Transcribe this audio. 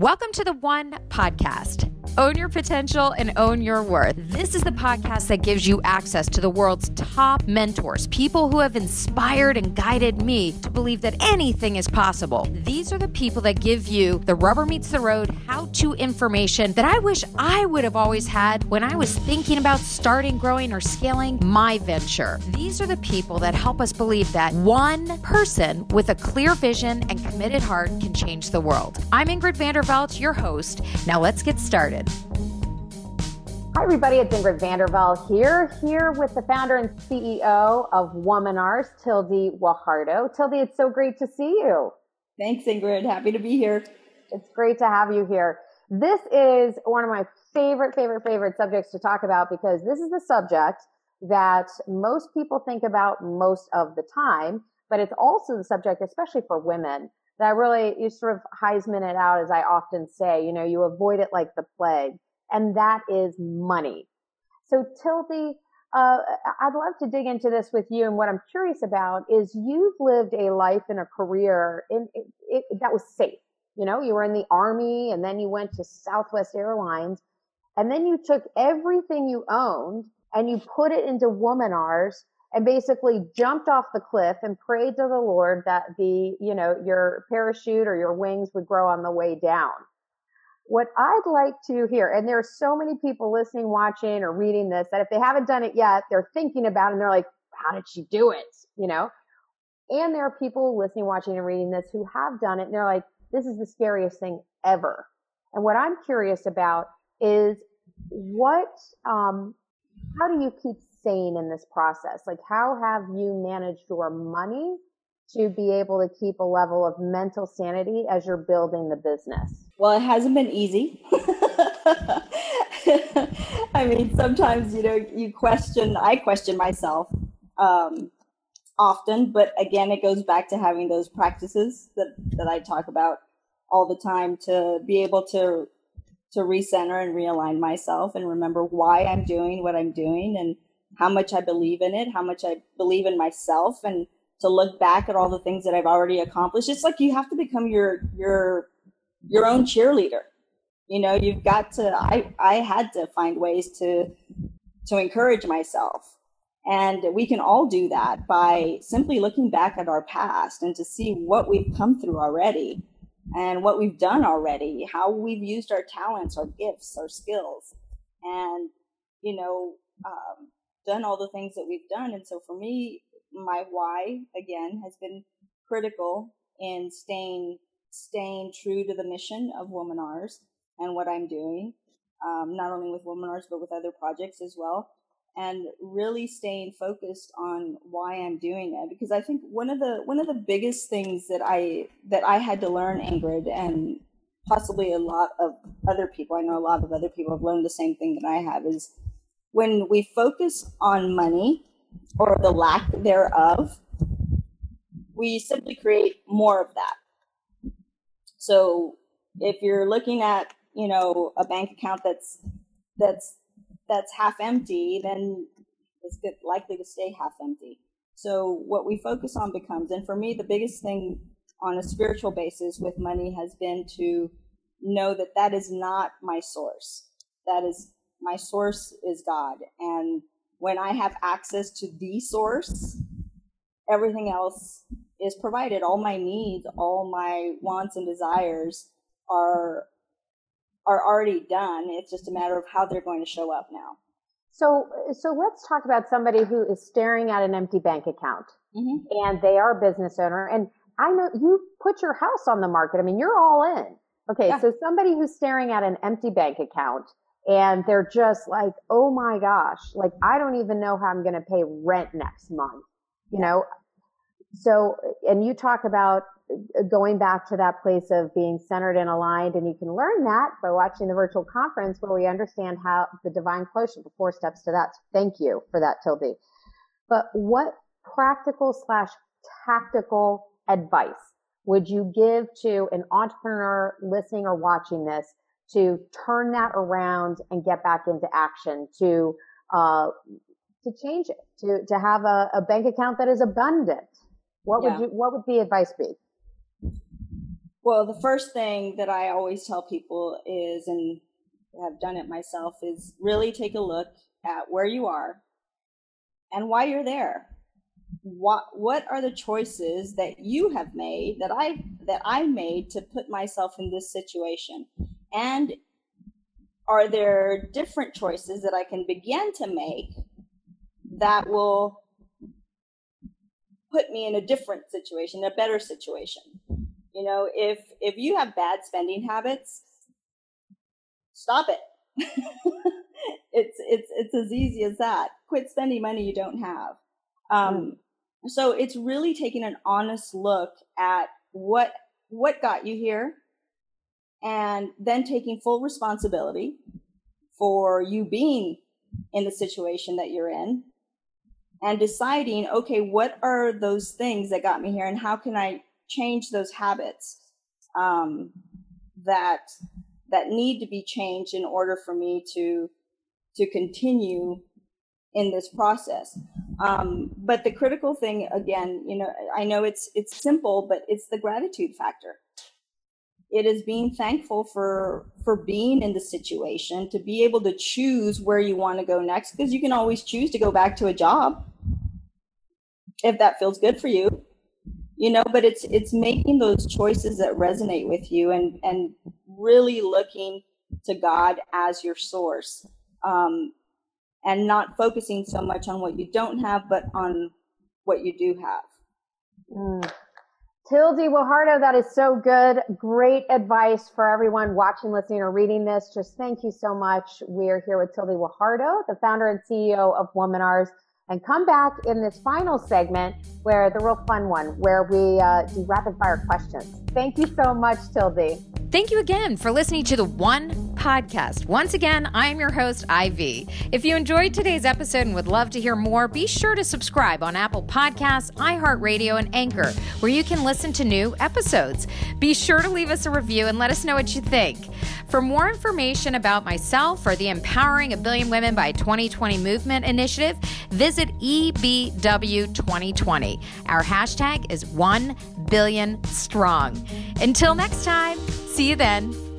Welcome to the One Podcast. Own your potential and own your worth. This is the podcast that gives you access to the world's top mentors, people who have inspired and guided me to believe that anything is possible. These are the people that give you the rubber meets the road how to information that I wish I would have always had when I was thinking about starting, growing, or scaling my venture. These are the people that help us believe that one person with a clear vision and committed heart can change the world. I'm Ingrid Vanderveldt, your host. Now let's get started. Hi, everybody. It's Ingrid Vanderveldt here, here with the founder and CEO of Womanars, Tildy Guajardo. Tildy, it's so great to see you. Thanks, Ingrid. Happy to be here. It's great to have you here. This is one of my favorite, favorite, favorite subjects to talk about because this is the subject that most people think about most of the time, but it's also the subject, especially for women, that I really, you sort of Heisman it out, as I often say, you know, you avoid it like the plague and that is money. So Tildy, uh, I'd love to dig into this with you. And what I'm curious about is you've lived a life and a career in, that was safe. You know, you were in the army and then you went to Southwest Airlines and then you took everything you owned and you put it into Womanars and basically jumped off the cliff and prayed to the Lord that the, you know, your parachute or your wings would grow on the way down what I'd like to hear, and there are so many people listening, watching, or reading this that if they haven't done it yet, they're thinking about it and they're like, how did she do it? You know? And there are people listening, watching, and reading this who have done it and they're like, this is the scariest thing ever. And what I'm curious about is what, um, how do you keep sane in this process? Like, how have you managed your money to be able to keep a level of mental sanity as you're building the business? Well, it hasn't been easy. I mean, sometimes, you know, you question, I question myself um, often, but again, it goes back to having those practices that, that I talk about all the time to be able to to recenter and realign myself and remember why I'm doing what I'm doing and how much I believe in it, how much I believe in myself and to look back at all the things that I've already accomplished. It's like you have to become your your your own cheerleader. You know, you've got to I I had to find ways to to encourage myself. And we can all do that by simply looking back at our past and to see what we've come through already and what we've done already, how we've used our talents, our gifts, our skills, and, you know, um, done all the things that we've done. And so for me, my why, again, has been critical in staying staying true to the mission of Womanars and what I'm doing, um, not only with Womanars but with other projects as well, and really staying focused on why I'm doing it. Because I think one of the one of the biggest things that I that I had to learn, Ingrid, and possibly a lot of other people, I know a lot of other people have learned the same thing that I have, is when we focus on money or the lack thereof, we simply create more of that so if you're looking at, you know, a bank account that's that's that's half empty, then it's likely to stay half empty. So what we focus on becomes, and for me, the biggest thing on a spiritual basis with money has been to know that that is not my source. That is my source is God, and when I have access to the source, everything else is provided. All my needs, all my wants and desires are are already done. It's just a matter of how they're going to show up now. So, so let's talk about somebody who is staring at an empty bank account, mm-hmm. and they are a business owner. And I know you put your house on the market. I mean, you're all in. Okay, yeah. so somebody who's staring at an empty bank account and they're just like, oh my gosh, like I don't even know how I'm going to pay rent next month. You know, so, and you talk about uh, going back to that place of being centered and aligned, and you can learn that by watching the virtual conference where we understand how the divine quotient, the four steps to that. Thank you for that, Tildy. But what practical slash tactical advice would you give to an entrepreneur listening or watching this to turn that around and get back into action to uh, to change it to to have a, a bank account that is abundant what yeah. would you, what would the advice be? Well, the first thing that I always tell people is, and I've done it myself, is really take a look at where you are and why you're there. What what are the choices that you have made that I that I made to put myself in this situation? And are there different choices that I can begin to make that will put me in a different situation, a better situation? You know, if if you have bad spending habits, stop it. it's it's it's as easy as that. Quit spending money you don't have. Um, mm. So it's really taking an honest look at what what got you here, and then taking full responsibility for you being in the situation that you're in, and deciding, okay, what are those things that got me here, and how can I change those habits um, that that need to be changed in order for me to to continue in this process. Um, but the critical thing, again, you know, I know it's it's simple, but it's the gratitude factor. It is being thankful for for being in the situation to be able to choose where you want to go next, because you can always choose to go back to a job if that feels good for you you know but it's it's making those choices that resonate with you and and really looking to god as your source um, and not focusing so much on what you don't have but on what you do have mm. Tildy Guajardo, that is so good. Great advice for everyone watching, listening, or reading this. Just thank you so much. We're here with Tildy Guajardo, the founder and CEO of Womanars and come back in this final segment where the real fun one, where we uh, do rapid fire questions. Thank you so much, Tildy. Thank you again for listening to the One Podcast. Once again, I'm your host, Ivy. If you enjoyed today's episode and would love to hear more, be sure to subscribe on Apple Podcasts, iHeartRadio, and Anchor, where you can listen to new episodes. Be sure to leave us a review and let us know what you think. For more information about myself or the Empowering a Billion Women by 2020 Movement initiative, visit EBW 2020. Our hashtag is 1 billion strong. Until next time, see you then.